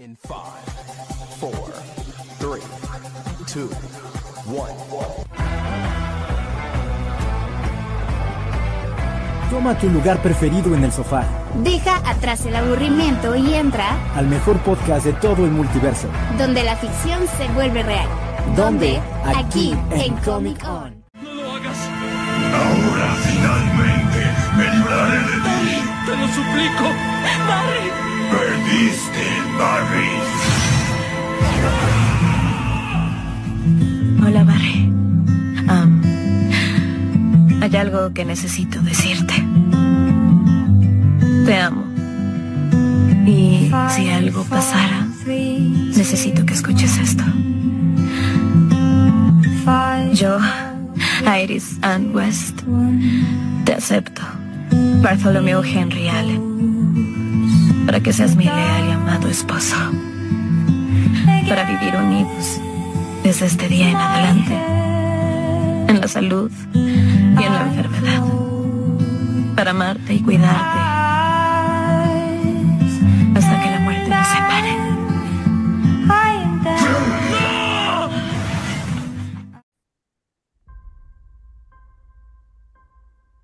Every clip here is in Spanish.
In five, four, three, two, one. Toma tu lugar preferido en el sofá. Deja atrás el aburrimiento y entra al mejor podcast de todo el multiverso. donde la ficción se vuelve real. ¿Dónde? Aquí, Aquí, en en Comic On. Ahora finalmente me libraré de ti. Te lo suplico. Barry. Perdiste, Barry. Hola, Barry. Am, hay algo que necesito decirte. Te amo. Y si algo pasara, necesito que escuches esto. Yo, Iris Ann West, te acepto. Bartholomew Henry Allen. Para que seas mi leal y amado esposo. Para vivir unidos desde este día en adelante. En la salud y en la enfermedad. Para amarte y cuidarte. Hasta que la muerte nos separe.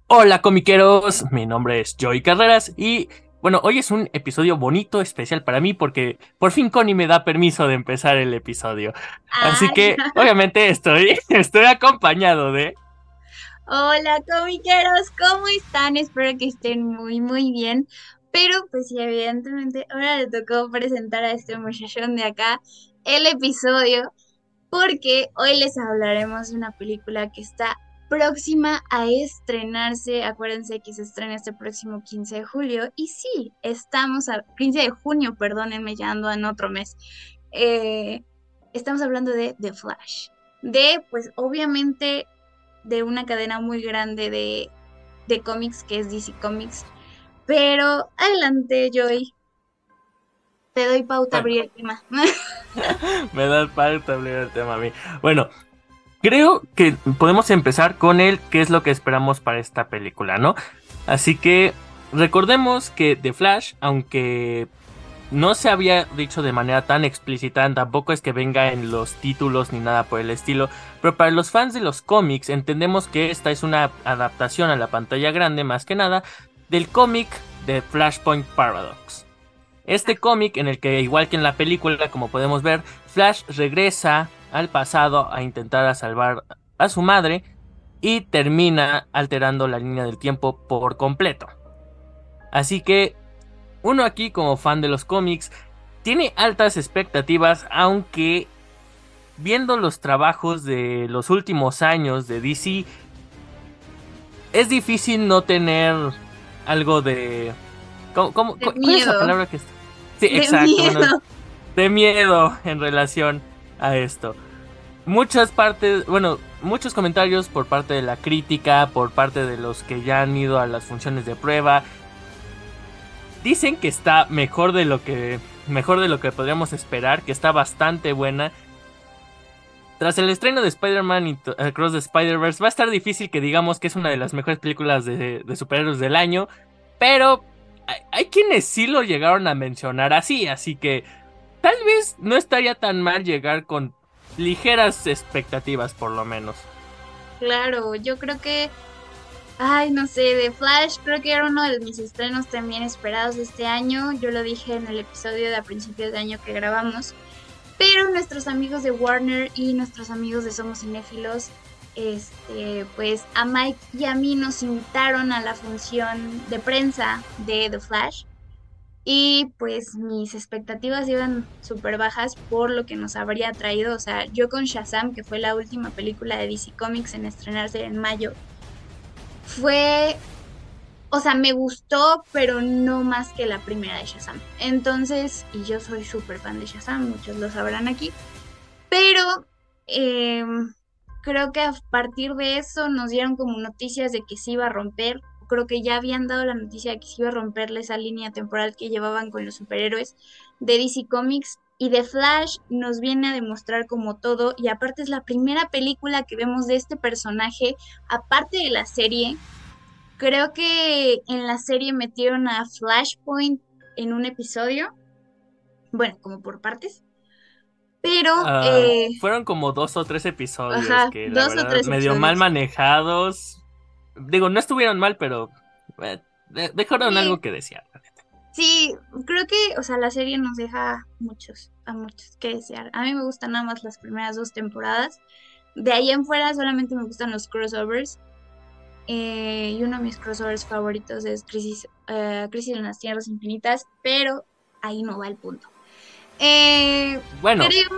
Hola comiqueros, mi nombre es Joey Carreras y bueno, hoy es un episodio bonito, especial para mí porque por fin Connie me da permiso de empezar el episodio. Así que obviamente estoy, estoy acompañado de... Hola comiqueros, ¿cómo están? Espero que estén muy muy bien. Pero pues sí, evidentemente ahora le tocó presentar a este muchachón de acá el episodio porque hoy les hablaremos de una película que está próxima a estrenarse. Acuérdense que se estrena este próximo 15 de julio y sí, estamos a 15 de junio, perdónenme, ya ando en otro mes. Eh, estamos hablando de The Flash. De, pues obviamente de una cadena muy grande de, de cómics que es DC Comics. Pero adelante, Joy. Te doy pauta a abrir el tema. Me da falta abrir el tema a mí. Bueno, creo que podemos empezar con el qué es lo que esperamos para esta película, ¿no? Así que recordemos que The Flash, aunque no se había dicho de manera tan explícita, tampoco es que venga en los títulos ni nada por el estilo, pero para los fans de los cómics entendemos que esta es una adaptación a la pantalla grande más que nada del cómic de Flashpoint Paradox. Este cómic en el que, igual que en la película, como podemos ver, Flash regresa al pasado a intentar a salvar a su madre y termina alterando la línea del tiempo por completo. Así que uno aquí como fan de los cómics tiene altas expectativas, aunque viendo los trabajos de los últimos años de DC, es difícil no tener algo de... ¿Cómo, cómo- De cuál es la palabra que está? Sí, De exacto. bueno, miedo. de miedo en relación a esto. Muchas partes, bueno, muchos comentarios por parte de la crítica, por parte de los que ya han ido a las funciones de prueba. Dicen que está mejor de lo que mejor de lo que podríamos esperar, que está bastante buena. Tras el estreno de Spider-Man Into- Across the Spider-Verse, va a estar difícil que digamos que es una de las mejores películas de, de superhéroes del año, pero hay, hay quienes sí lo llegaron a mencionar así, así que tal vez no estaría tan mal llegar con ligeras expectativas por lo menos. Claro, yo creo que. Ay, no sé, de Flash creo que era uno de mis estrenos también esperados este año. Yo lo dije en el episodio de a principios de año que grabamos. Pero nuestros amigos de Warner y nuestros amigos de Somos Cinéfilos, este, pues a Mike y a mí nos invitaron a la función de prensa de The Flash. Y pues mis expectativas iban súper bajas por lo que nos habría traído. O sea, yo con Shazam, que fue la última película de DC Comics en estrenarse en mayo, fue... O sea, me gustó, pero no más que la primera de Shazam. Entonces, y yo soy súper fan de Shazam, muchos lo sabrán aquí. Pero em, creo que a partir de eso nos dieron como noticias de que se iba a romper. Creo que ya habían dado la noticia de que se iba a romperle esa línea temporal que llevaban con los superhéroes de DC Comics. Y The Flash nos viene a demostrar como todo. Y aparte es la primera película que vemos de este personaje, aparte de la serie. Creo que en la serie metieron a Flashpoint en un episodio. bueno, como por partes. Pero Ah, eh, fueron como dos o tres episodios Ajá, que la dos o verdad, medio episodios. mal manejados. Digo, no estuvieron mal, pero eh, de- dejaron Sí. algo que desear. sí, creo que, o sea, la serie nos deja muchos, a muchos que desear. A mí me gustan nada más las primeras dos temporadas. De ahí en fuera solamente me gustan los crossovers. Eh, y uno de mis crossovers favoritos es Crisis, eh, Crisis en las Tierras Infinitas, pero ahí no va el punto. Eh, Bueno, creo,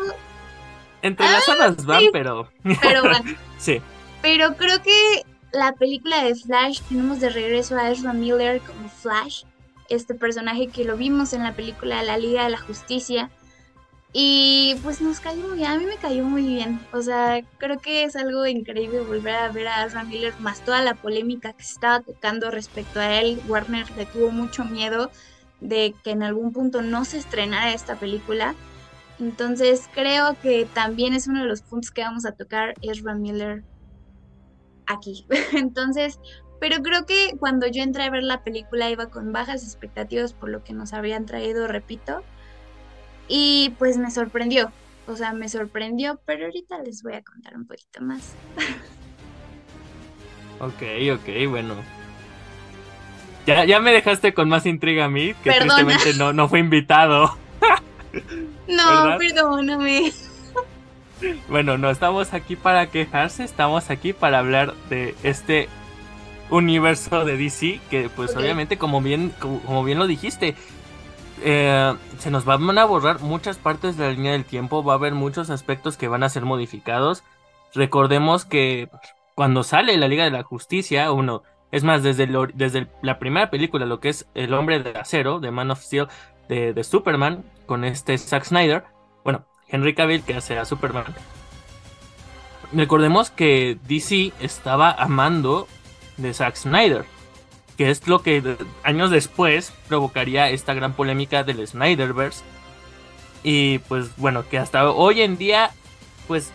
entrelazadas van, sí. pero pero bueno. sí. Pero creo que la película de Flash tenemos de regreso a Ezra Miller como Flash, este personaje que lo vimos en la película de la Liga de la Justicia. Y pues nos cayó muy bien, a mí me cayó muy bien. O sea, creo que es algo increíble volver a ver a Ezra Miller, más toda la polémica que se estaba tocando respecto a él. Warner le tuvo mucho miedo de que en algún punto no se estrenara esta película. Entonces creo que también es uno de los puntos que vamos a tocar Ezra Miller aquí. Entonces, pero creo que cuando yo entré a ver la película iba con bajas expectativas por lo que nos habían traído, repito. Y pues me sorprendió. O sea, me sorprendió, pero ahorita les voy a contar un poquito más. Ok, ok, bueno. Ya, ya me dejaste con más intriga a mí, que Perdona. tristemente no, no fue invitado. No, ¿Verdad? perdóname. Bueno, no estamos aquí para quejarse, estamos aquí para hablar de este universo de DC, que pues obviamente como bien, como, como bien lo dijiste, eh, se nos van a borrar muchas partes de la línea del tiempo, va a haber muchos aspectos que van a ser modificados. Recordemos que cuando sale la Liga de la Justicia, uno, es más, desde, el desde la primera película, lo que es El Hombre de Acero, de Man of Steel, de, de Superman, con este Zack Snyder, Henry Cavill que hace a Superman. Recordemos que DC estaba amando de Zack Snyder, que es lo que años después provocaría esta gran polémica del Snyderverse. Y pues bueno, que hasta hoy en día, pues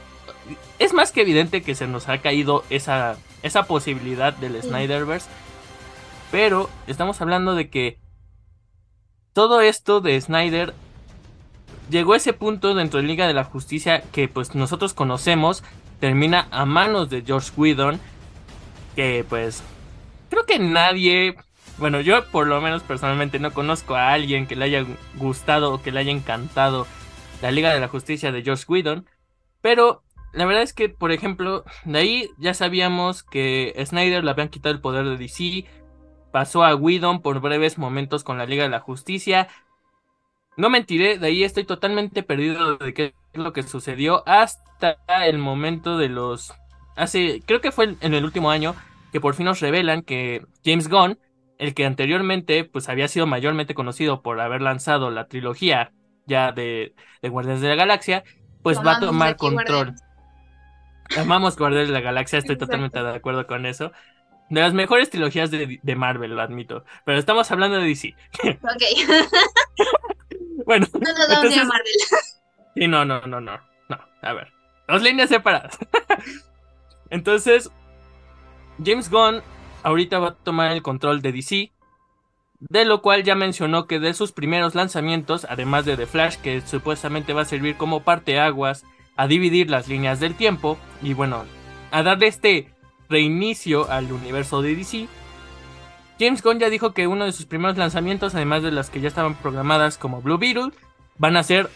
es más que evidente que se nos ha caído esa, esa posibilidad del Sí. Snyderverse. Pero estamos hablando de que todo esto de Snyder llegó ese punto dentro de Liga de la Justicia que pues nosotros conocemos, termina a manos de George Whedon, que pues creo que nadie, bueno yo por lo menos personalmente no conozco a alguien que le haya gustado o que le haya encantado la Liga de la Justicia de George Whedon, pero la verdad es que por ejemplo de ahí ya sabíamos que Snyder le habían quitado el poder de DC, pasó a Whedon por breves momentos con la Liga de la Justicia, no mentiré, de ahí estoy totalmente perdido de qué es lo que sucedió hasta el momento de los... Hace, creo que fue en el último año que por fin nos revelan que James Gunn, el que anteriormente pues había sido mayormente conocido por haber lanzado la trilogía ya de, de Guardianes de la Galaxia, pues va a tomar control. Amamos Guardianes de la Galaxia, estoy Exacto. totalmente de acuerdo con eso. De las mejores trilogías de, de Marvel, lo admito. Pero estamos hablando de DC. Ok, Bueno, no nos vamos a entonces- llamar Sí, no, no, no, no. No, a ver. Dos líneas separadas. Entonces, James Gunn ahorita va a tomar el control de DC. De lo cual ya mencionó que de sus primeros lanzamientos, además de The Flash, que supuestamente va a servir como parteaguas a dividir las líneas del tiempo y bueno, a darle este reinicio al universo de DC. James Gunn ya dijo que uno de sus primeros lanzamientos, además de las que ya estaban programadas como Blue Beetle, van a ser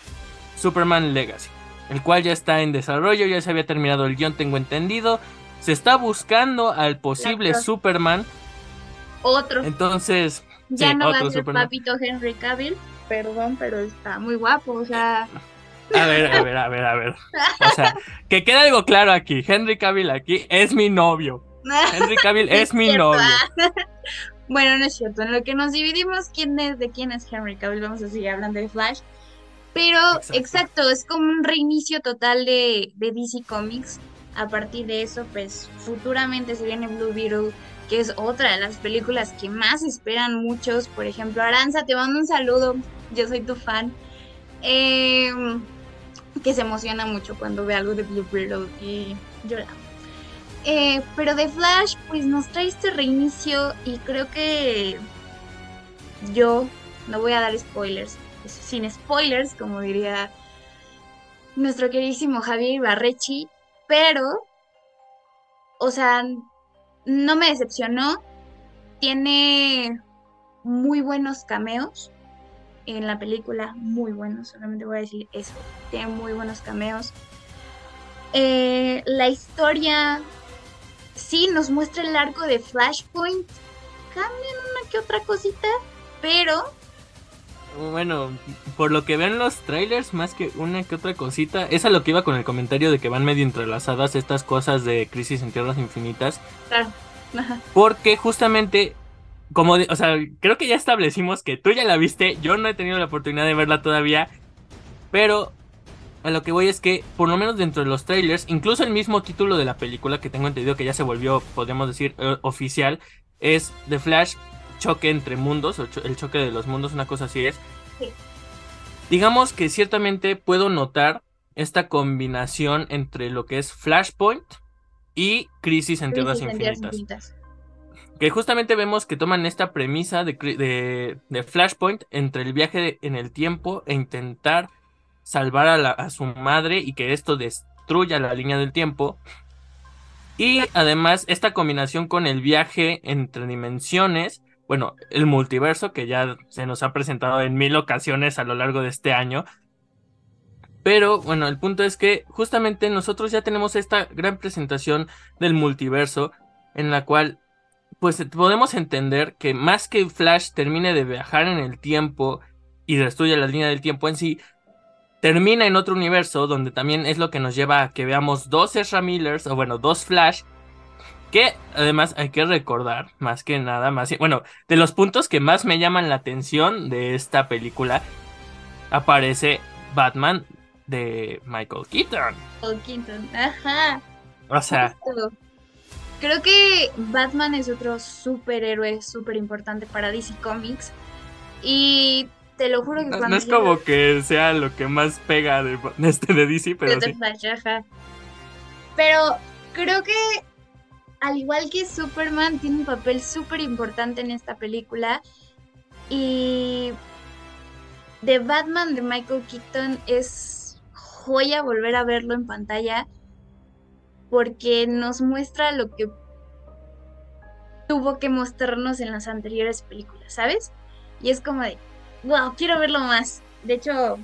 Superman Legacy, el cual ya está en desarrollo, ya se había terminado el guion, tengo entendido. Se está buscando al posible. Superman, otro. entonces Ya sí, no va a ser Superman. papito Henry Cavill. Perdón, pero está muy guapo. O sea, A ver, a ver, a ver, a ver. O sea, que quede algo claro aquí. Henry Cavill aquí es mi novio. Henry Cavill es mi cierto, novio. Bueno, no es cierto. En lo que nos dividimos, quién es de quién es Henry Cavill, vamos a seguir hablando de Flash. Pero, Exacto. exacto, es como un reinicio total de, de DC Comics. A partir de eso, pues futuramente se viene Blue Beetle, que es otra de las películas que más esperan muchos. Por ejemplo, Aranza, te mando un saludo. Yo soy tu fan. Eh, que se emociona mucho cuando ve algo de Blue Beetle y llora. Eh, pero de Flash, pues nos trae este reinicio y creo que yo no voy a dar spoilers, sin spoilers, como diría nuestro queridísimo Javier Barrechi, pero, o sea, no me decepcionó. Tiene muy buenos cameos en la película, muy buenos, solamente voy a decir eso. Tiene muy buenos cameos. Eh, la historia sí nos muestra el arco de Flashpoint. Cambian una que otra cosita, pero bueno, por lo que ven los trailers, más que una que otra cosita, es a lo que iba con el comentario de que van medio entrelazadas estas cosas de Crisis en Tierras Infinitas. Claro. Porque justamente, como, o sea, creo que ya establecimos que tú ya la viste, yo no he tenido la oportunidad de verla todavía, pero a lo que voy es que, por lo menos dentro de los trailers, incluso el mismo título de la película, que tengo entendido que ya se volvió, podemos decir, eh, oficial, es The Flash choque entre mundos, o el choque de los mundos, una cosa así es. Digamos que ciertamente puedo notar esta combinación entre lo que es Flashpoint y Crisis en Tierras Infinitas. Que justamente vemos que toman esta premisa de, de, Flashpoint entre el viaje en el tiempo e intentar salvar a, a su madre y que esto destruya la línea del tiempo. Y además esta combinación con el viaje entre dimensiones bueno, el multiverso que ya se nos ha presentado en mil ocasiones a lo largo de este año. Pero bueno, el punto es que justamente nosotros ya tenemos esta gran presentación del multiverso en la cual pues podemos entender que más que Flash termine de viajar en el tiempo y destruya la línea del tiempo en sí, termina en otro universo donde también es lo que nos lleva a que veamos dos Ezra Millers o bueno, dos Flash que además hay que recordar, más que nada, más. Bueno, de los puntos que más me llaman la atención de esta película, aparece Batman de Michael Keaton. Michael Keaton, ajá. O sea. Creo que Batman es otro superhéroe súper importante para DC Comics. Y te lo juro que cuando. No es como que sea lo que más pega de, este de DC, pero. sí. Pero creo que al igual que Superman, tiene un papel súper importante en esta película. Y The Batman de Michael Keaton es joya volver a verlo en pantalla porque nos muestra lo que tuvo que mostrarnos en las anteriores películas, ¿sabes? Y es como de, wow, quiero verlo más. De hecho,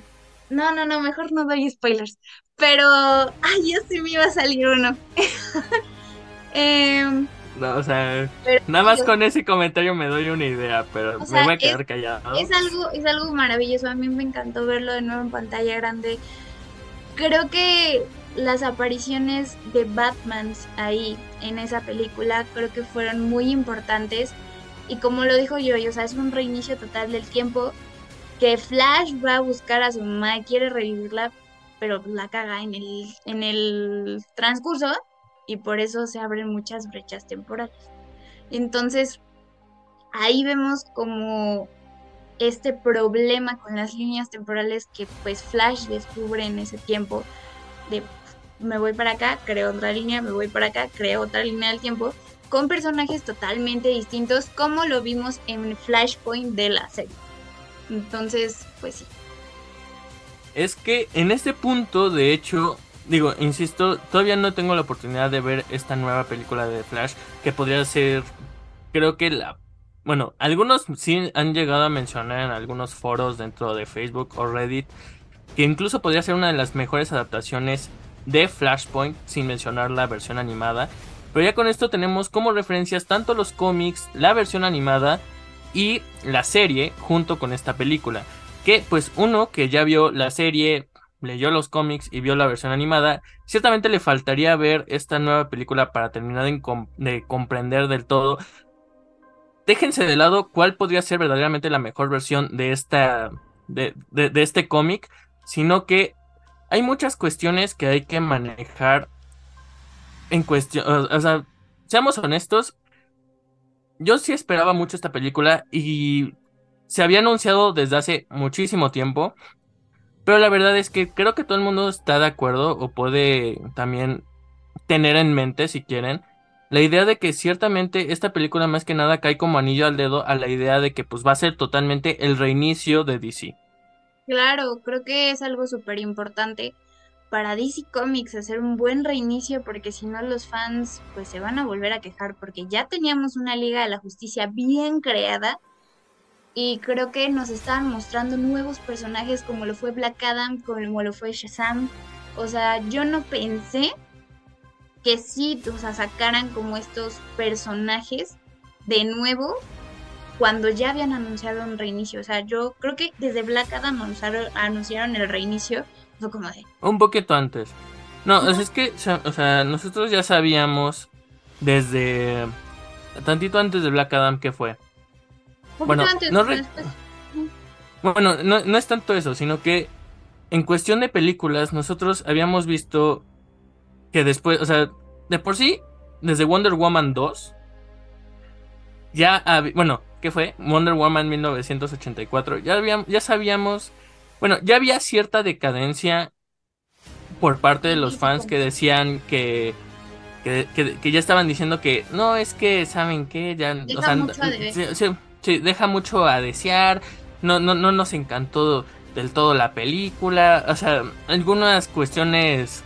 no, no, no, mejor no doy spoilers. Pero, ay, yo sí me iba a salir uno. Em, no, o sea, nada más con ese comentario me doy una idea, pero me voy a quedar callado. Es algo, es algo maravilloso, a mí me encantó verlo de nuevo en pantalla grande. Creo que las apariciones de Batman ahí en esa película creo que fueron muy importantes y como lo dijo yo, o sea, es un reinicio total del tiempo que Flash va a buscar a su mamá y quiere revivirla, pero la caga en el, en el transcurso y por eso se abren muchas brechas temporales. Entonces, ahí vemos como este problema con las líneas temporales que pues Flash descubre en ese tiempo de me voy para acá, creo otra línea, me voy para acá, creo otra línea del tiempo con personajes totalmente distintos como lo vimos en Flashpoint de la serie. Entonces, pues sí. Es que en este punto, de hecho, digo, insisto, todavía no tengo la oportunidad de ver esta nueva película de Flash, que podría ser, creo que la... Bueno, algunos sí han llegado a mencionar en algunos foros dentro de Facebook o Reddit, que incluso podría ser una de las mejores adaptaciones de Flashpoint, sin mencionar la versión animada. Pero ya con esto tenemos como referencias tanto los cómics, la versión animada y la serie junto con esta película. Que pues uno que ya vio la serie leyó los cómics y vio la versión animada, ciertamente le faltaría ver esta nueva película para terminar de, comprender del todo. Déjense de lado cuál podría ser verdaderamente la mejor versión de esta de, este cómic, sino que hay muchas cuestiones que hay que manejar en cuestión, o sea, seamos honestos, yo sí esperaba mucho esta película y se había anunciado desde hace muchísimo tiempo. Pero la verdad es que creo que todo el mundo está de acuerdo o puede también tener en mente, si quieren, la idea de que ciertamente esta película más que nada cae como anillo al dedo a la idea de que pues va a ser totalmente el reinicio de DC. Claro, creo que es algo súper importante para DC Comics hacer un buen reinicio porque si no los fans pues se van a volver a quejar porque ya teníamos una Liga de la Justicia bien creada y creo que nos estaban mostrando nuevos personajes como lo fue Black Adam, como lo fue Shazam. O sea, yo no pensé que sí, o sea, sacaran como estos personajes de nuevo cuando ya habían anunciado un reinicio. O sea, yo creo que desde Black Adam anunciaron el reinicio. Fue como de. Un poquito antes. No, es que, o sea, nosotros ya sabíamos desde. Tantito antes de Black Adam que fue. Bueno, antes, no bueno no, no es tanto eso, sino que en cuestión de películas, nosotros habíamos visto que después, o sea, de por sí, desde Wonder Woman 2, ya, bueno, ¿qué fue? Wonder Woman 1984, ya, habíamos, ya sabíamos, bueno, ya había cierta decadencia por parte de los fans que decían que, que, que, ya estaban diciendo que no, es que, ¿saben qué? Ya, deja o sea, mucho a sí, sí, deja mucho a desear, no, no, no nos encantó del todo la película, o sea, algunas cuestiones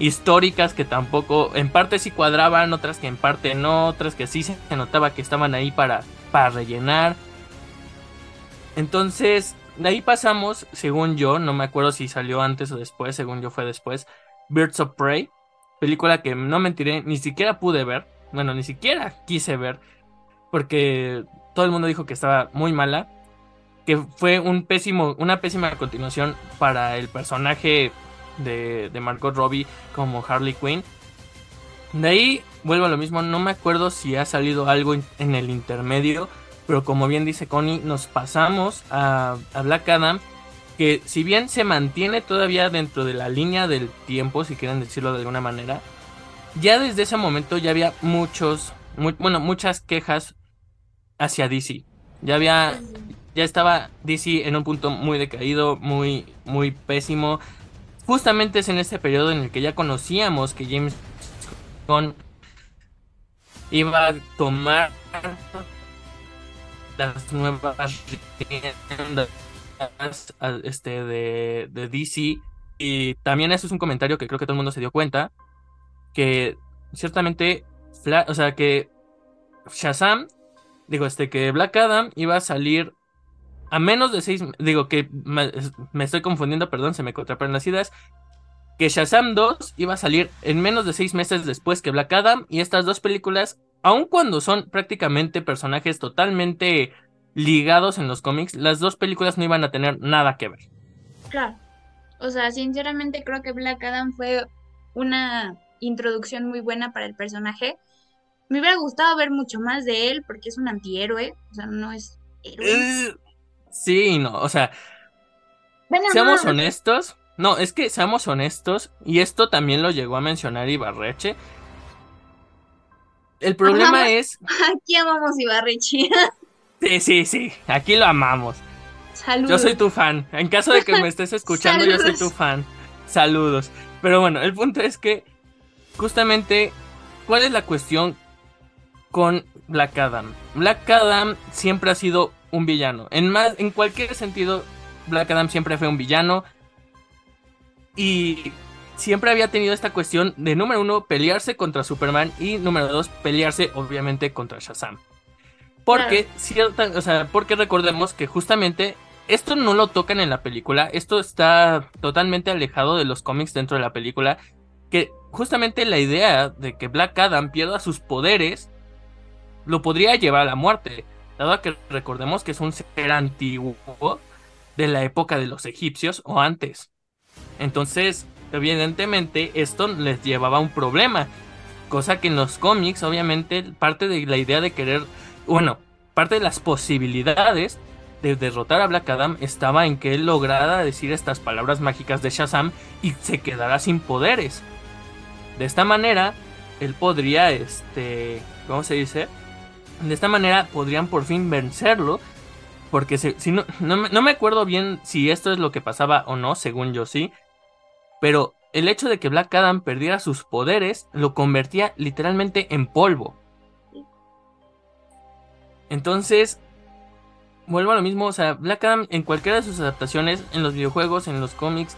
históricas que tampoco, en parte sí cuadraban, otras que en parte no, otras que sí se notaba que estaban ahí para, para rellenar. Entonces, de ahí pasamos, según yo, no me acuerdo si salió antes o después, según yo fue después, Birds of Prey, película que no mentiré, ni siquiera pude ver, bueno, ni siquiera quise ver, porque todo el mundo dijo que estaba muy mala, que fue un pésimo, una pésima continuación para el personaje de, de Margot Robbie como Harley Quinn. De ahí vuelvo a lo mismo, no me acuerdo si ha salido algo en el intermedio, pero como bien dice Connie, nos pasamos a, a, Black Adam, que si bien se mantiene todavía dentro de la línea del tiempo, si quieren decirlo de alguna manera, ya desde ese momento ya había muchos, bueno, muchas quejas hacia DC. Ya había, ya estaba DC en un punto muy decaído, muy, muy pésimo justamente es en este periodo en el que ya conocíamos que James Gunn iba a tomar las nuevas riendas este, de, de, DC. Y también eso es un comentario que creo que todo el mundo se dio cuenta. Que ciertamente, o sea, que Shazam, digo, este, que Black Adam iba a salir a menos de seis, digo que me, estoy confundiendo, perdón, se me contraparon las ideas, que Shazam 2 iba a salir en menos de seis meses después que Black Adam y estas dos películas, aun cuando son prácticamente personajes totalmente ligados en los cómics, las dos películas no iban a tener nada que ver. Claro. O sea, sinceramente creo que Black Adam fue una introducción muy buena para el personaje. Me hubiera gustado ver mucho más de él porque es un antihéroe, o sea, no es héroe. Eh, Sí, no, o sea, seamos honestos. No, es que seamos honestos, y esto también lo llegó a mencionar Ibarreche. El problema es. Aquí amamos Ibarreche. sí, sí, sí, aquí lo amamos. Saludos. Yo soy tu fan. En caso de que me estés escuchando, yo soy tu fan. Saludos. Pero bueno, el punto es que, justamente, ¿cuál es la cuestión con Black Adam? Black Adam siempre ha sido un villano. En, más, en cualquier sentido, Black Adam siempre fue un villano. Y siempre había tenido esta cuestión de número uno, pelearse contra Superman y número dos, pelearse obviamente contra Shazam. Porque, cierta, o sea, porque recordemos que justamente esto no lo tocan en la película, esto está totalmente alejado de los cómics dentro de la película, que justamente la idea de que Black Adam pierda sus poderes lo podría llevar a la muerte dado que recordemos que es un ser antiguo de la época de los egipcios o antes. Entonces, evidentemente, esto les llevaba a un problema, cosa que en los cómics, obviamente, parte de la idea de querer, bueno, parte de las posibilidades de derrotar a Black Adam estaba en que él lograra decir estas palabras mágicas de Shazam y se quedara sin poderes. De esta manera, él podría, este, ¿cómo se dice? De esta manera podrían por fin vencerlo. Porque si no, no, me acuerdo bien si esto es lo que pasaba o no, según yo sí. Pero el hecho de que Black Adam perdiera sus poderes lo convertía literalmente en polvo. Entonces, vuelvo a lo mismo, o sea, Black Adam en cualquiera de sus adaptaciones, en los videojuegos, en los cómics,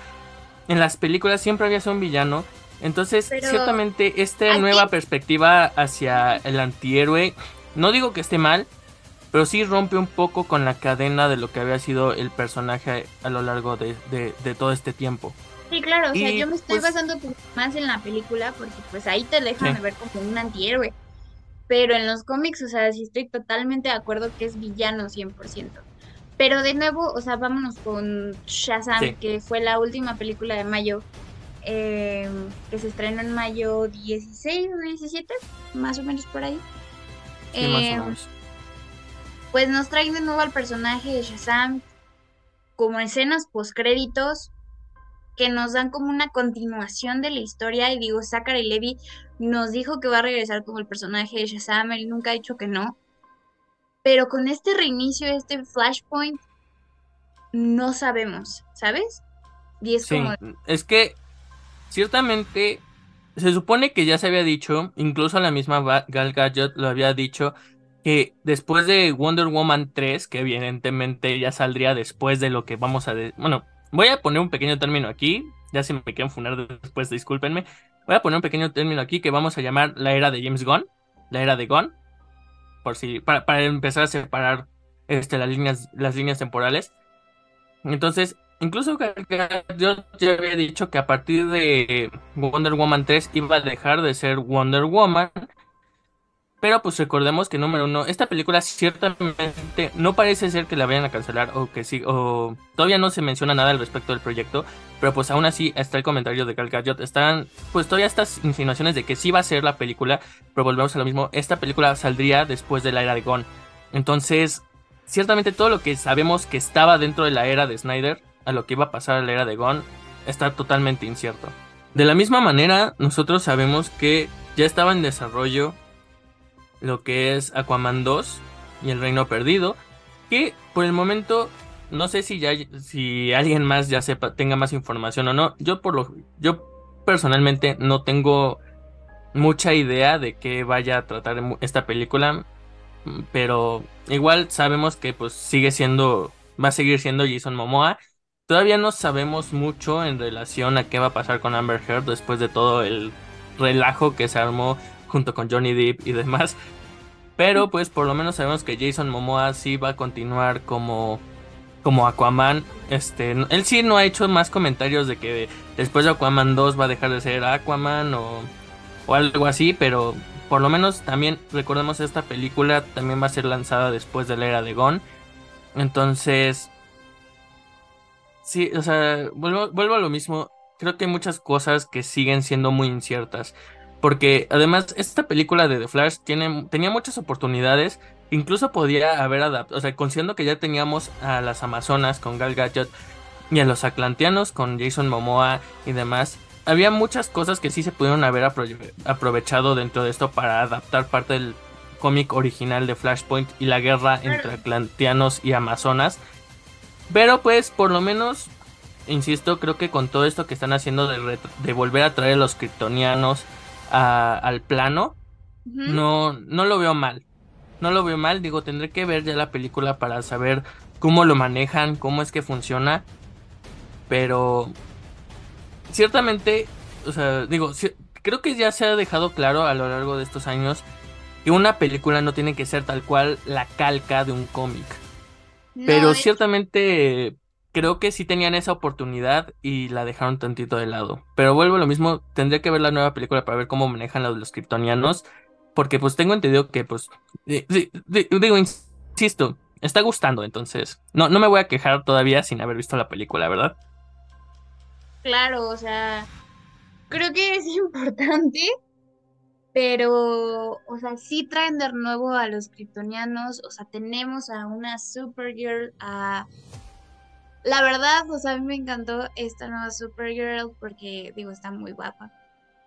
en las películas, siempre había sido un villano. Entonces, Pero ciertamente, esta aquí- nueva perspectiva hacia el antihéroe, no digo que esté mal, pero sí rompe un poco con la cadena de lo que había sido el personaje a lo largo de, de- de todo este tiempo. Sí, claro, o sea, Y, yo me estoy pues- basando más en la película porque pues ahí te dejan Sí. ver como un antihéroe. Pero en los cómics, o sea, sí estoy totalmente de acuerdo que es villano 100%. Pero de nuevo, o sea, vámonos con Shazam, Sí. que fue la última película de mayo, eh, que se estrenó en mayo 16 o 17, más o menos por ahí. Sí, más Eh, o menos. pues nos traen de nuevo al personaje de Shazam como escenas postcréditos que nos dan como una continuación de la historia y digo, Zachary Levi nos dijo que va a regresar como el personaje de Shazam, él nunca ha dicho que no. Pero con este reinicio, este flashpoint, no sabemos, ¿sabes? Y es Sí, como, es que ciertamente se supone que ya se había dicho, incluso la misma Gal Gadot lo había dicho, que después de Wonder Woman 3, que evidentemente ya saldría después de lo que vamos a... Bueno, voy a poner un pequeño término aquí, ya si me quieren funar después, discúlpenme. Voy a poner un pequeño término aquí que vamos a llamar la era de James Gunn, la era de Gunn, por si, para, para empezar a separar este, las líneas, las líneas temporales. Entonces, incluso Gadot ya había dicho que a partir de Wonder Woman 3 iba a dejar de ser Wonder Woman. Pero pues recordemos que número uno, esta película ciertamente no parece ser que la vayan a cancelar o que sí, o todavía no se menciona nada al respecto del proyecto, pero pues aún así está el comentario de Gal Gadot, están pues todavía estas insinuaciones de que sí va a ser la película, pero volvemos a lo mismo, esta película saldría después de la era de Gon. Entonces, ciertamente todo lo que sabemos que estaba dentro de la era de Snyder, a lo que iba a pasar a la era de Gon, está totalmente incierto. De la misma manera, nosotros sabemos que ya estaba en desarrollo lo que es Aquaman 2 y El Reino Perdido, que por el momento no sé si ya si alguien más ya sepa tenga más información o no. Yo por lo yo personalmente no tengo mucha idea de qué vaya a tratar esta película, pero igual sabemos que pues sigue siendo va a seguir siendo Jason Momoa. Todavía no sabemos mucho en relación a qué va a pasar con Amber Heard después de todo el relajo que se armó junto con Johnny Depp y demás. Pero pues por lo menos sabemos que Jason Momoa sí va a continuar como como Aquaman. Este, él sí no ha hecho más comentarios de que después de Aquaman 2 va a dejar de ser Aquaman o, o algo así, pero por lo menos también recordemos esta película también va a ser lanzada después de la era de Gon. Entonces, sí, o sea, vuelvo, vuelvo a lo mismo. Creo que hay muchas cosas que siguen siendo muy inciertas. Porque además esta película de The Flash tiene, tenía muchas oportunidades. Incluso podía haber adaptado, o sea, considerando que ya teníamos a las Amazonas con Gal Gadot y a los Atlanteanos con Jason Momoa y demás. Había muchas cosas que sí se pudieron haber aprove aprovechado dentro de esto para adaptar parte del cómic original de Flashpoint y la guerra entre Atlanteanos y Amazonas. Pero pues por lo menos, insisto, creo que con todo esto que están haciendo de, de volver a traer a los kryptonianos a, al plano, uh -huh. no, no lo veo mal. No lo veo mal, digo, tendré que ver ya la película para saber cómo lo manejan, cómo es que funciona. Pero ciertamente, o sea, digo, creo que ya se ha dejado claro a lo largo de estos años que una película no tiene que ser tal cual la calca de un cómic. No, Pero es... ciertamente creo que sí tenían esa oportunidad y la dejaron tantito de lado. Pero vuelvo a lo mismo, tendré que ver la nueva película para ver cómo manejan los, los kryptonianos. Porque pues tengo entendido que pues, digo, insisto, está gustando, entonces no, no me voy a quejar todavía sin haber visto la película, ¿verdad? Claro, o sea, creo que es importante, pero, o sea, sí traen de nuevo a los kryptonianos, o sea, tenemos a una Supergirl, a... La verdad, o sea, a mí me encantó esta nueva Supergirl porque, digo, está muy guapa.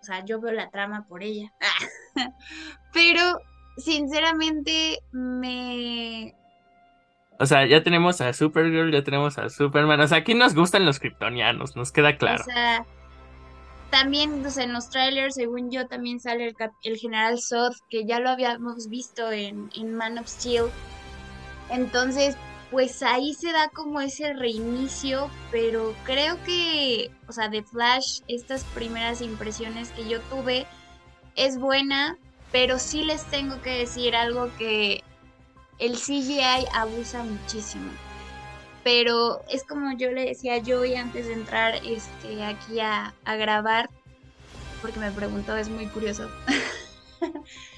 O sea, yo veo la trama por ella. Pero, sinceramente, me... O sea, ya tenemos a Supergirl, ya tenemos a Superman. O sea, aquí nos gustan los kryptonianos, nos queda claro. O sea, también, o sea, en los trailers, según yo, también sale el, el general Zod, que ya lo habíamos visto en, en Man of Steel. Entonces, pues ahí se da como ese reinicio, pero creo que, o sea, de Flash, estas primeras impresiones que yo tuve es buena, pero sí les tengo que decir algo que el CGI abusa muchísimo. Pero es como yo le decía a Joey antes de entrar este, aquí a, a grabar, porque me preguntó, es muy curioso.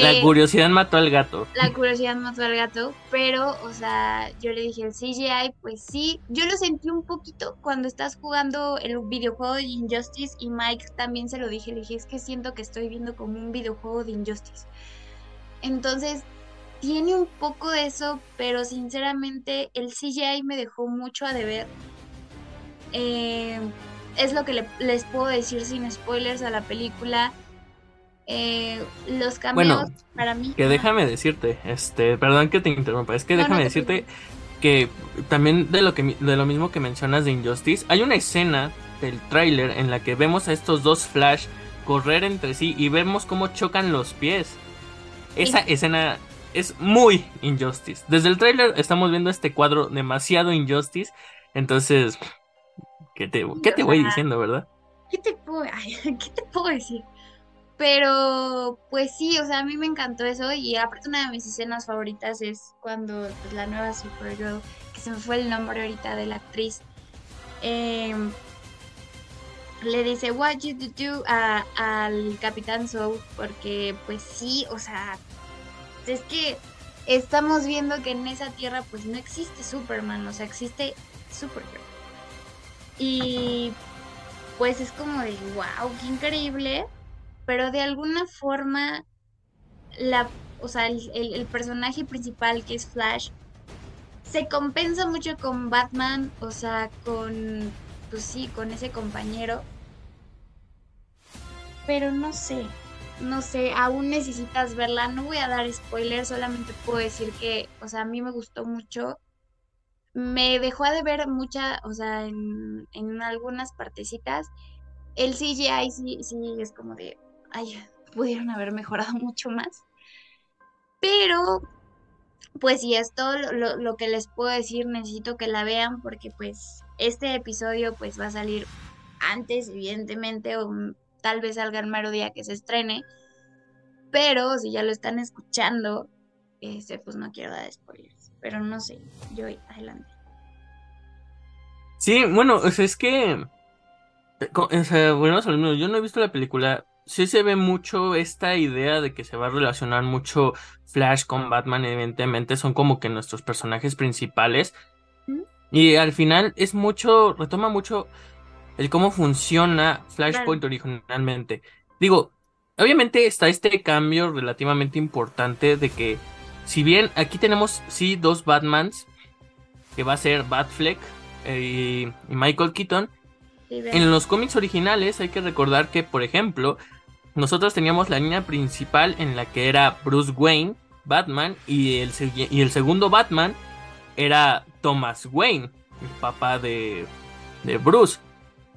La Eh, curiosidad mató al gato. la curiosidad mató al gato, pero, o sea, yo le dije el CGI, pues sí, yo lo sentí un poquito cuando estás jugando el videojuego de Injustice y Mike también se lo dije, le dije, es que siento que estoy viendo como un videojuego de Injustice. Entonces, tiene un poco de eso, pero sinceramente el CGI me dejó mucho a deber. Eh, es lo que le- les puedo decir sin spoilers a la película. Eh, los cambios Bueno, para mí. Que déjame decirte, este, perdón que te interrumpa, es que No, déjame te decirte que también de lo que de lo mismo que mencionas de Injustice, hay una escena del tráiler en la que vemos a estos dos Flash correr entre sí y vemos cómo chocan los pies. Esa Sí. escena es muy Injustice. Desde el tráiler estamos viendo este cuadro demasiado Injustice, entonces ¿qué te, qué te voy diciendo, verdad? ¿Qué te puedo, ay, ¿qué te puedo decir? Pero, pues sí, o sea, a mí me encantó eso y aparte una de mis escenas favoritas es cuando pues, la nueva Supergirl, que se me fue el nombre ahorita de la actriz, em, le dice, what you do do a- al Capitán Soul, porque pues sí, o sea, es que estamos viendo que en esa tierra pues no existe Superman, o sea, existe Supergirl. Y pues es como de, wow, qué increíble, pero de alguna forma, la, o sea, el, personaje principal que es Flash, se compensa mucho con Batman, o sea, con, pues sí, con ese compañero. Pero no sé, no sé, aún necesitas verla, no voy a dar spoilers, solamente puedo decir que, o sea, a mí me gustó mucho. Me dejó de ver mucha, o sea, en, en algunas partecitas. El CGI sí, sí es como de, ay, pudieron haber mejorado mucho más. Pero, pues sí, es todo lo, que les puedo decir. Necesito que la vean porque pues este episodio pues va a salir antes, evidentemente, o tal vez salga el mero día que se estrene. Pero si ya lo están escuchando, este, pues no quiero dar spoilers. Pero no sé, yo adelante. Sí, bueno, es que. O sea, bueno, yo no he visto la película. Sí se ve mucho esta idea de que se va a relacionar mucho Flash con Batman, evidentemente, son como que nuestros personajes principales. Y al final es mucho, retoma mucho el cómo funciona Flashpoint originalmente. Digo, obviamente está este cambio relativamente importante de que, si bien aquí tenemos, sí, dos Batmans, que va a ser Batfleck eh, y, y Michael Keaton, en los cómics originales hay que recordar que, por ejemplo, nosotros teníamos la línea principal en la que era Bruce Wayne, Batman, y el, y el segundo Batman era Thomas Wayne, el papá de, de Bruce.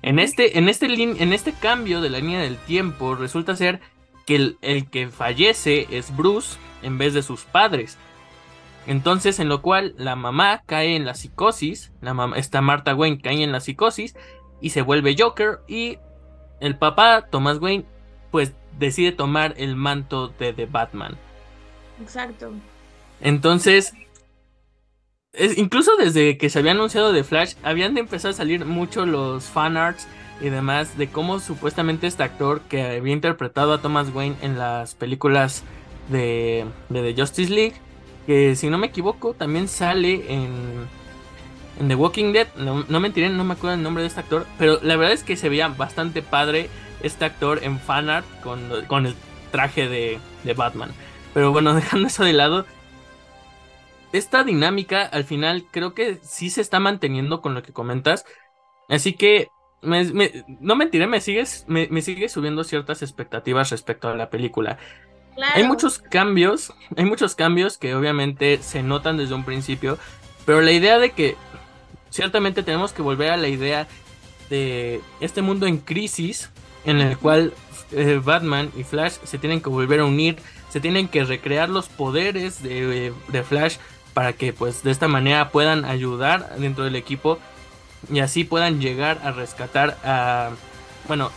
En este, en, este en este cambio de la línea del tiempo resulta ser que el, el que fallece es Bruce en vez de sus padres. Entonces, en lo cual la mamá cae en la psicosis, la mamá, esta Martha Wayne cae en la psicosis y se vuelve Joker y el papá, Thomas Wayne, pues decide tomar el manto de The Batman. Exacto. Entonces, es- incluso desde que se había anunciado de Flash, habían de empezar a salir mucho los fanarts y demás de cómo supuestamente este actor que había interpretado a Thomas Wayne en las películas de, de The Justice League, que si no me equivoco también sale en, en The Walking Dead, no, no mentiré, no me acuerdo el nombre de este actor, pero la verdad es que se veía bastante padre este actor en fanart con, con el traje de, de Batman. Pero bueno, dejando eso de lado, esta dinámica al final creo que sí se está manteniendo con lo que comentas. Así que me- me- no mentiré, me sigues, me, me sigue subiendo ciertas expectativas respecto a la película. Claro. Hay muchos cambios, hay muchos cambios que obviamente se notan desde un principio, pero la idea de que ciertamente tenemos que volver a la idea de este mundo en crisis en el cual eh, Batman y Flash se tienen que volver a unir, se tienen que recrear los poderes de, de Flash para que pues de esta manera puedan ayudar dentro del equipo y así puedan llegar a rescatar a bueno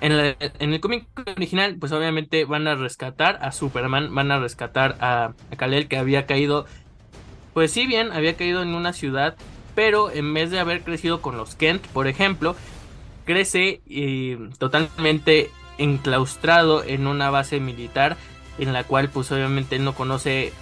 en, el cómic original pues obviamente van a rescatar a Superman van a rescatar a, a Kal-El que había caído pues sí bien había caído en una ciudad pero en vez de haber crecido con los Kent por ejemplo crece y totalmente enclaustrado en una base militar en la cual pues obviamente él no conoce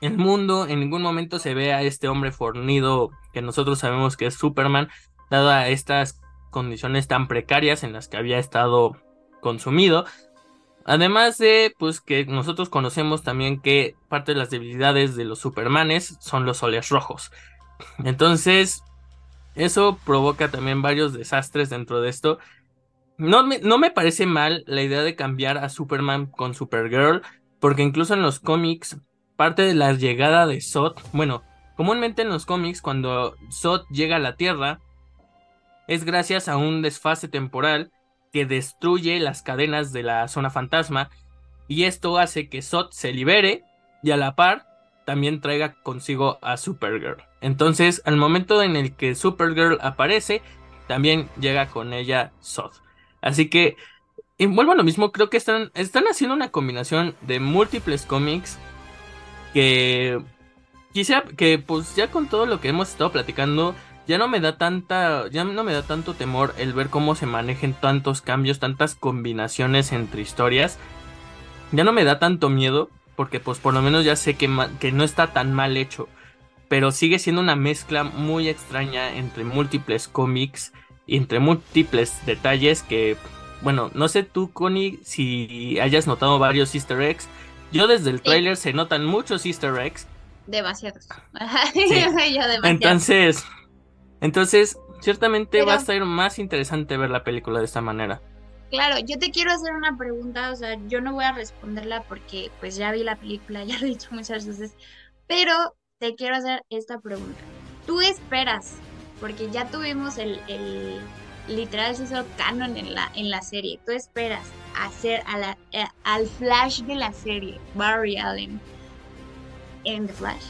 el mundo, en ningún momento se ve a este hombre fornido que nosotros sabemos que es Superman, dada estas condiciones tan precarias en las que había estado consumido. Además de, pues que nosotros conocemos también que parte de las debilidades de los Supermanes son los soles rojos. Entonces, eso provoca también varios desastres dentro de esto. No me, no me parece mal la idea de cambiar a Superman con Supergirl, porque incluso en los cómics, parte de la llegada de Zod, bueno, comúnmente en los cómics, cuando Zod llega a la Tierra, es gracias a un desfase temporal que destruye las cadenas de la zona fantasma, y esto hace que Zod se libere y a la par también traiga consigo a Supergirl. Entonces, al momento en el que Supergirl aparece, también llega con ella Zod. Así que, vuelvo a lo mismo, creo que están, están haciendo una combinación de múltiples cómics que quisiera que pues ya con todo lo que hemos estado platicando ya no me da tanta ya no me da tanto temor el ver cómo se manejen tantos cambios tantas combinaciones entre historias ya no me da tanto miedo porque pues por lo menos ya sé que, que no está tan mal hecho pero sigue siendo una mezcla muy extraña entre múltiples cómics entre múltiples detalles que, bueno, no sé tú, Connie, si hayas notado varios easter eggs. Yo desde el tráiler se notan muchos easter eggs. Demasiados. Entonces, entonces, ciertamente va a ser más interesante ver la película de esta manera. Claro, yo te quiero hacer una pregunta, o sea, yo no voy a responderla porque pues ya vi la película, ya lo he dicho muchas veces, pero te quiero hacer esta pregunta. ¿Tú esperas porque ya tuvimos el, el literal se hizo canon en la, en la serie. Tú esperas hacer a la, eh, al Flash de la serie, Barry Allen, en The Flash.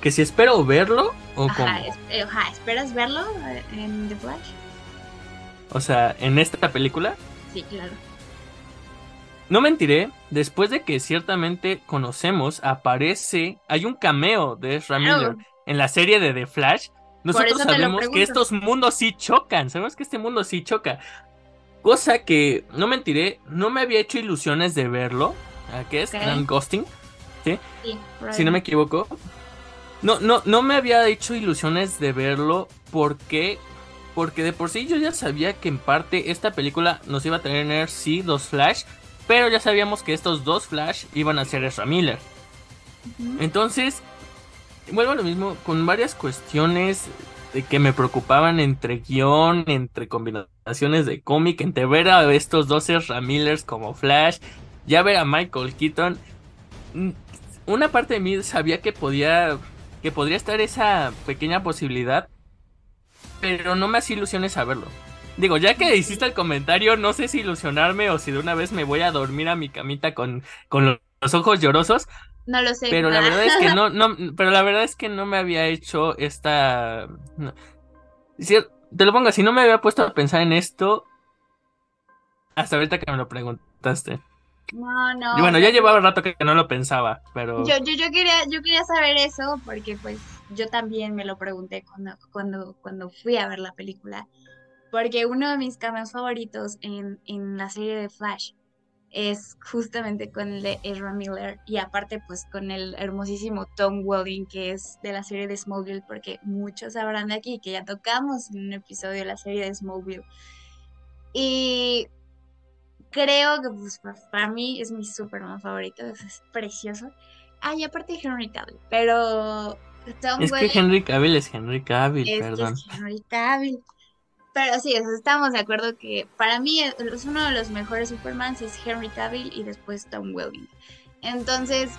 ¿Que si espero verlo o ajá, eh, ajá, ¿esperas verlo eh, en The Flash? O sea, ¿en esta película? Sí, claro. No mentiré, después de que ciertamente conocemos, aparece, hay un cameo de Ezra Miller en la serie de The Flash. Nosotros sabemos que estos mundos sí chocan, sabemos que este mundo sí choca. Cosa que, no mentiré, no me había hecho ilusiones de verlo. ¿Qué es? Okay. Ghosting. ¿Sí? si no me equivoco. No, no, no me había hecho ilusiones de verlo porque porque de por sí yo ya sabía que en parte esta película nos iba a tener sí dos Flash, pero ya sabíamos que estos dos Flash iban a ser Ezra Miller. Entonces, vuelvo a lo mismo, con varias cuestiones de que me preocupaban entre guion, entre combinaciones de cómic, entre ver a estos dos Ezra Millers como Flash, ya ver a Michael Keaton. Mm, una parte de mí sabía que podía que podría estar esa pequeña posibilidad, pero no me hacía ilusiones saberlo. Digo, ya que hiciste el comentario, no sé si ilusionarme o si de una vez me voy a dormir a mi camita con, con los ojos llorosos. No lo sé. Pero la verdad es que no, no, pero la verdad es que no me había hecho esta. te lo pongo, si no me había puesto a pensar en esto hasta ahorita que me lo preguntaste. No, no. Y bueno, ya llevaba rato que no lo pensaba, pero. Yo, yo, yo quería, yo quería saber eso, porque pues yo también me lo pregunté cuando, cuando, cuando fui a ver la película. Porque uno de mis cameos favoritos en, en la serie de Flash es justamente con el de Ezra Miller y aparte pues con el hermosísimo Tom Welling que es de la serie de Smallville porque muchos sabrán de aquí que ya tocamos en un episodio de la serie de Smallville y creo que pues para mí es mi Superman favorito es precioso ah aparte de Henry Cavill pero Tom es que Henry Cavill es Henry Cavill perdón es Henry Cavill pero sí, estamos de acuerdo que para mí es uno de los mejores Supermans es Henry Cavill y después Tom Welling. Entonces,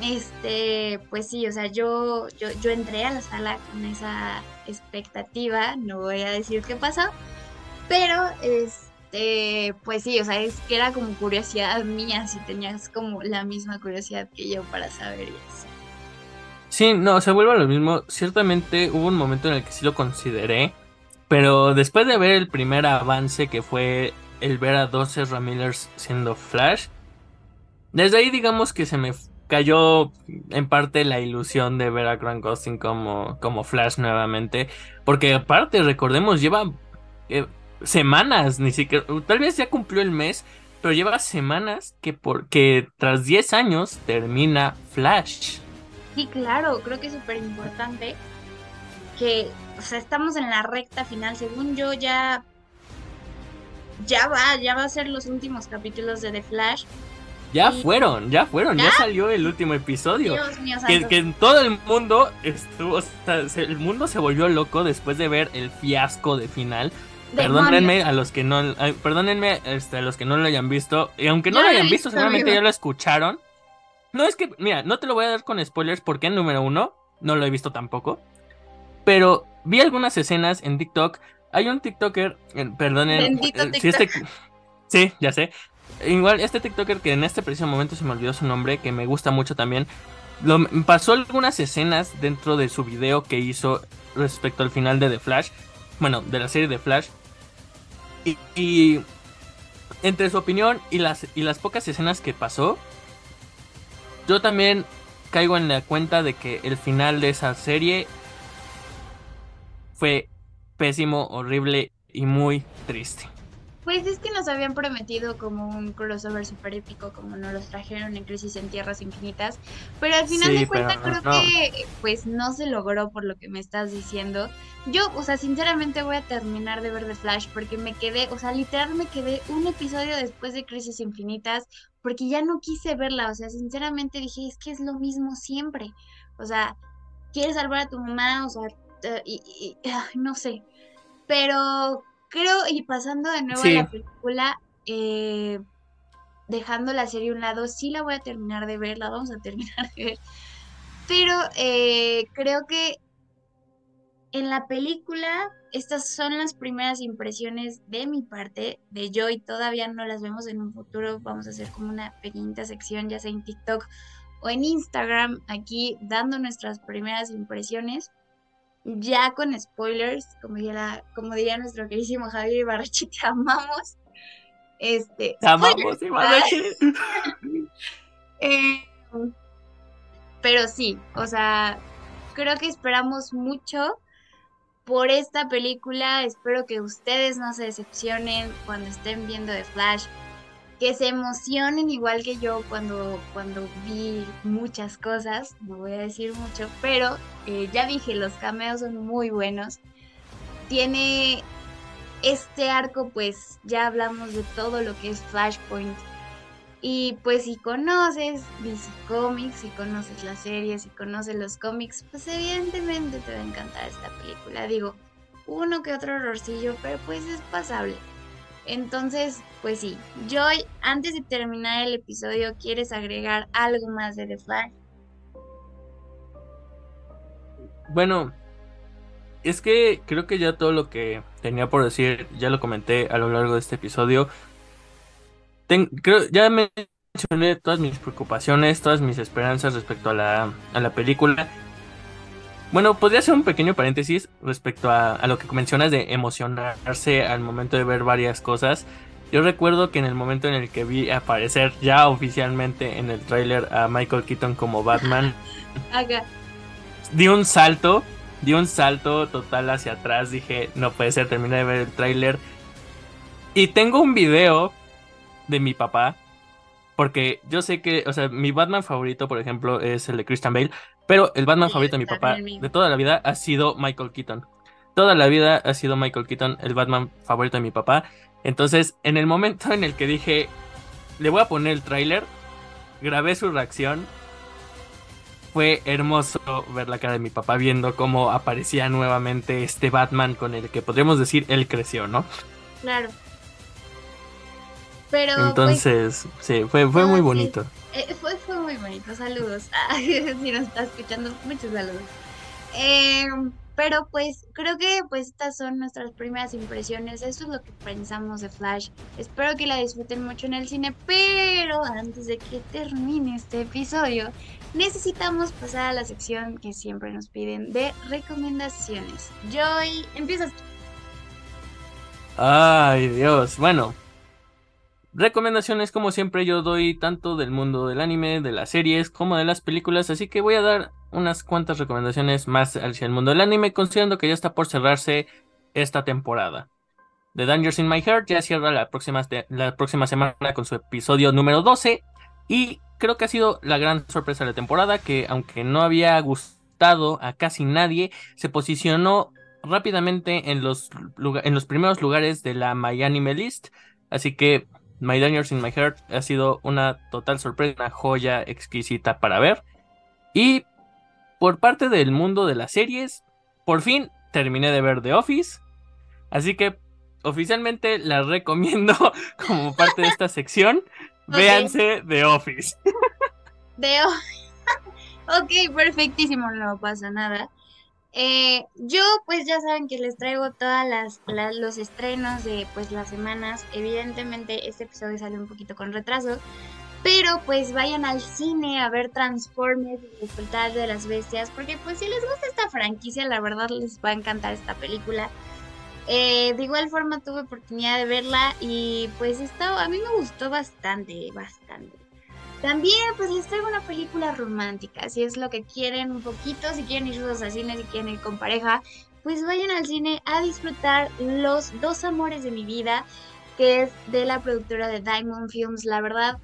este, pues sí, o sea, yo, yo, yo entré a la sala con esa expectativa, no voy a decir qué pasó, pero es, este, pues sí, o sea, es que era como curiosidad mía, si tenías como la misma curiosidad que yo para saber eso. Sí, no, se vuelve lo mismo. Ciertamente hubo un momento en el que sí lo consideré, pero después de ver el primer avance que fue el ver a 12 Ramillers siendo Flash, desde ahí digamos que se me cayó en parte la ilusión de ver a Grant Gustin como, como Flash nuevamente, porque aparte, recordemos, lleva eh, semanas, ni siquiera, tal vez ya cumplió el mes, pero lleva semanas que, porque tras 10 años termina Flash. Sí, claro, creo que es súper importante que, o sea, estamos en la recta final, según yo ya, ya va, ya va a ser los últimos capítulos de The Flash. Ya fueron, ya fueron, ¿Ya? salió el último episodio. que, que todo el mundo estuvo, o sea, el mundo se volvió loco después de ver el fiasco de final. Perdónenme a los que no, perdónenme este, a los que no lo hayan visto, y aunque no lo hayan visto, seguramente ya lo escucharon. No es que, mira, no te lo voy a dar con spoilers porque número uno, no lo he visto tampoco. Pero vi algunas escenas en TikTok. Hay un TikToker, perdonen, eh, si este, sí, ya sé. Igual, este TikToker que en este preciso momento se me olvidó su nombre, que me gusta mucho también, lo, pasó algunas escenas dentro de su video que hizo respecto al final de The Flash, bueno, de la serie de Flash. Y, y, entre su opinión y las, y las pocas escenas que pasó, yo también caigo en la cuenta de que el final de esa serie fue pésimo, horrible y muy triste. Pues es que nos habían prometido como un crossover super épico, como nos los trajeron en Crisis en Tierras Infinitas, pero al final de cuentas creo que pues no se logró por lo que me estás diciendo. Yo, o sea, sinceramente voy a terminar de ver The Flash porque me quedé, o sea, literal me quedé un episodio después de Crisis Infinitas porque ya no quise verla, o sea, sinceramente dije, es que es lo mismo siempre. O sea, quieres salvar a tu mamá, o sea, eh, y, no sé. Pero creo, y pasando de nuevo a la película, eh, dejando la serie a un lado, sí la voy a terminar de ver, la vamos a terminar de ver. Pero eh, creo que en la película, estas son las primeras impresiones de mi parte, de yo, y todavía no las vemos en un futuro. Vamos a hacer como una pequeñita sección, ya sea en TikTok o en Instagram, aquí dando nuestras primeras impresiones ya con spoilers, como diría, como diría nuestro queridísimo Javier Ibarrachi, te amamos. Este, te amamos, Ibarrachi. eh, pero sí, o sea, creo que esperamos mucho por esta película. Espero que ustedes no se decepcionen cuando estén viendo The Flash que se emocionen igual que yo cuando, cuando vi muchas cosas, no voy a decir mucho, pero eh, ya dije, los cameos son muy buenos. Tiene este arco, pues ya hablamos de todo lo que es Flashpoint. Y pues si conoces DC Comics, si conoces las series, si conoces los cómics, pues evidentemente te va a encantar esta película. Digo, uno que otro horrorcillo, pero pues es pasable. Entonces, pues sí, Joy, antes de terminar el episodio, ¿quieres agregar algo más de The Flash? Bueno, es que creo que ya todo lo que tenía por decir, ya lo comenté a lo largo de este episodio. Creo, ya mencioné todas mis preocupaciones, todas mis esperanzas respecto a la, a la película. Bueno, podría hacer un pequeño paréntesis respecto a, lo que mencionas de emocionarse al momento de ver varias cosas. Yo recuerdo que en el momento en el que vi aparecer ya oficialmente en el tráiler a Michael Keaton como Batman, di un salto, di un salto total hacia atrás, dije, no puede ser, terminé de ver el tráiler. Y tengo un video de mi papá, porque yo sé que, o sea, mi Batman favorito, por ejemplo, es el de Christian Bale, pero el Batman favorito de mi papá de toda la vida ha sido Michael Keaton. Toda la vida ha sido Michael Keaton el Batman favorito de mi papá. Entonces, en el momento en el que dije, le voy a poner el tráiler, grabé su reacción. Fue hermoso ver la cara de mi papá viendo cómo aparecía nuevamente este Batman con el que podríamos decir él creció, ¿no? Claro. Pero pues, entonces, sí, fue, fue muy bonito. Eh, fue, fue muy bonito, saludos. si nos está escuchando, muchos saludos. Eh, pero pues creo que pues estas son nuestras primeras impresiones, eso es lo que pensamos de Flash. Espero que la disfruten mucho en el cine, pero antes de que termine este episodio, necesitamos pasar a la sección que siempre nos piden de recomendaciones. Joy, empiezas tú. Ay, Dios. Bueno, recomendaciones como siempre yo doy tanto del mundo del anime, de las series, como de las películas, así que voy a dar unas cuantas recomendaciones más hacia el mundo del anime, considerando que ya está por cerrarse esta temporada. The Dangers in My Heart ya cierra la próxima, la próxima semana con su episodio número 12 y creo que ha sido la gran sorpresa de la temporada que aunque no había gustado a casi nadie, se posicionó rápidamente en los, en los primeros lugares de la My Anime List, así que My Dangers in My Heart ha sido una total sorpresa, una joya exquisita para ver. Y por parte del mundo de las series, por fin terminé de ver The Office. Así que oficialmente la recomiendo como parte de esta sección. Véanse The Office. The ok, perfectísimo, no pasa nada. Eh, yo pues ya saben que les traigo todas las, los estrenos de pues las semanas. Evidentemente este episodio sale un poquito con retraso, pero pues vayan al cine a ver Transformers y Despertar de las Bestias, porque pues si les gusta esta franquicia, la verdad les va a encantar esta película. Eh, de igual forma tuve oportunidad de verla y pues estaba, a mí me gustó bastante, bastante. También pues les traigo una película romántica, si es lo que quieren un poquito, si quieren ir al cine, si quieren ir con pareja, pues vayan al cine a disfrutar Los dos amores de mi vida, que es de la productora de Diamond Films. La verdad,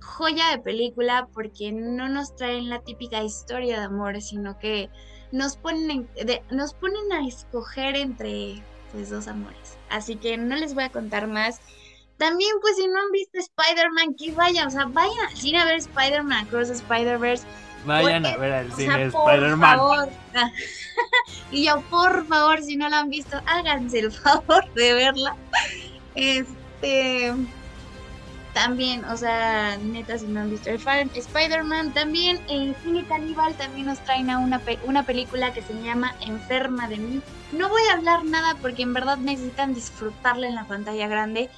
joya de película porque no nos traen la típica historia de amor, sino que nos ponen, nos ponen a escoger entre pues dos amores. Así que no les voy a contar más. También, pues, si no han visto Spider-Man, que vayan, o sea, vayan al cine a ver Spider-Man Cross Spider-Verse. Vayan a ver al cine Spider-Man. y yo, por favor, si no la han visto, háganse el favor de verla. Este también, o sea, neta, si no han visto Spider-Man, también en Cine Caníbal también nos traen a una, una película que se llama Enferma de mí. No voy a hablar nada porque en verdad necesitan disfrutarla en la pantalla grande.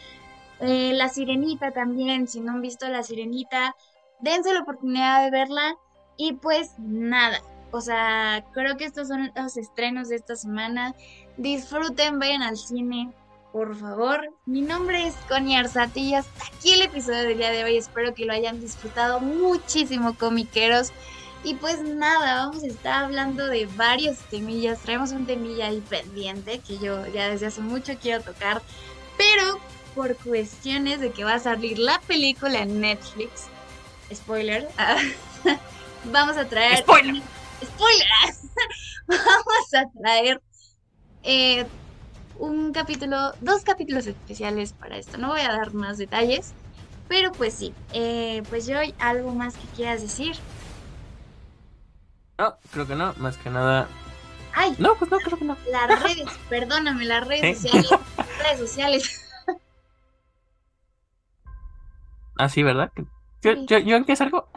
Eh, la Sirenita también, si no han visto La Sirenita, dense la oportunidad de verla. Y pues nada, o sea, creo que estos son los estrenos de esta semana. Disfruten, vayan al cine, por favor. Mi nombre es Connie Arzate y aquí el episodio del día de hoy. Espero que lo hayan disfrutado muchísimo, comiqueros. Y pues nada, vamos a estar hablando de varios temillas. Traemos un temilla ahí pendiente que yo ya desde hace mucho quiero tocar. Pero por cuestiones de que va a salir la película en Netflix, spoiler, vamos a traer... Spoiler. Spoiler. vamos a traer... Eh, un capítulo, dos capítulos especiales para esto. No voy a dar más detalles, pero pues sí. Eh, pues yo, ¿algo más que quieras decir? No, creo que no, más que nada. Ay, no, pues no, creo que no. Las redes, perdóname, las redes sociales. redes sociales. Ah, sí, ¿verdad? Yo, yo, yo, ¿en qué salgo?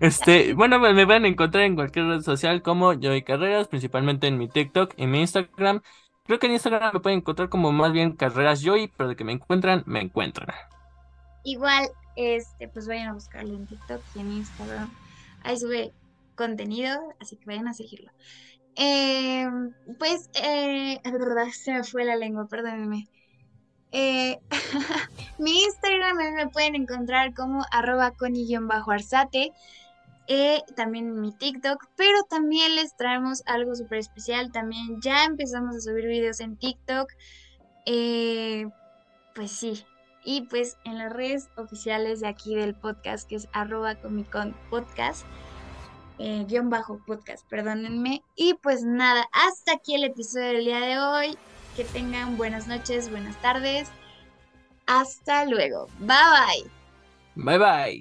Este, bueno, me, van a encontrar en cualquier red social como Joy Carreras, principalmente en mi TikTok y mi Instagram. Creo que en Instagram me pueden encontrar como más bien Carreras Joy, pero de que me encuentran, me encuentran. Igual, este, pues vayan a buscarlo en TikTok y en Instagram. Ahí sube contenido, así que vayan a seguirlo. Eh, pues, eh, verdad, se me fue la lengua, perdónenme. Eh, mi Instagram me pueden encontrar como arroba coni-arzate. Eh, también mi TikTok, pero también les traemos algo súper especial. También ya empezamos a subir videos en TikTok. Eh, pues sí. Y pues en las redes oficiales de aquí del podcast, que es arroba Comic Con Podcast, eh, bajo podcast, perdónenme. Y pues nada, hasta aquí el episodio del día de hoy. Que tengan buenas noches, buenas tardes. Hasta luego. Bye Bye bye. bye.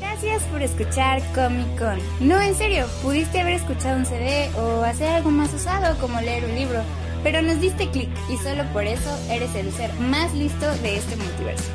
Gracias por escuchar Comic Con. No, en serio, pudiste haber escuchado un CD o hacer algo más usado como leer un libro, pero nos diste clic y solo por eso eres el ser más listo de este multiverso.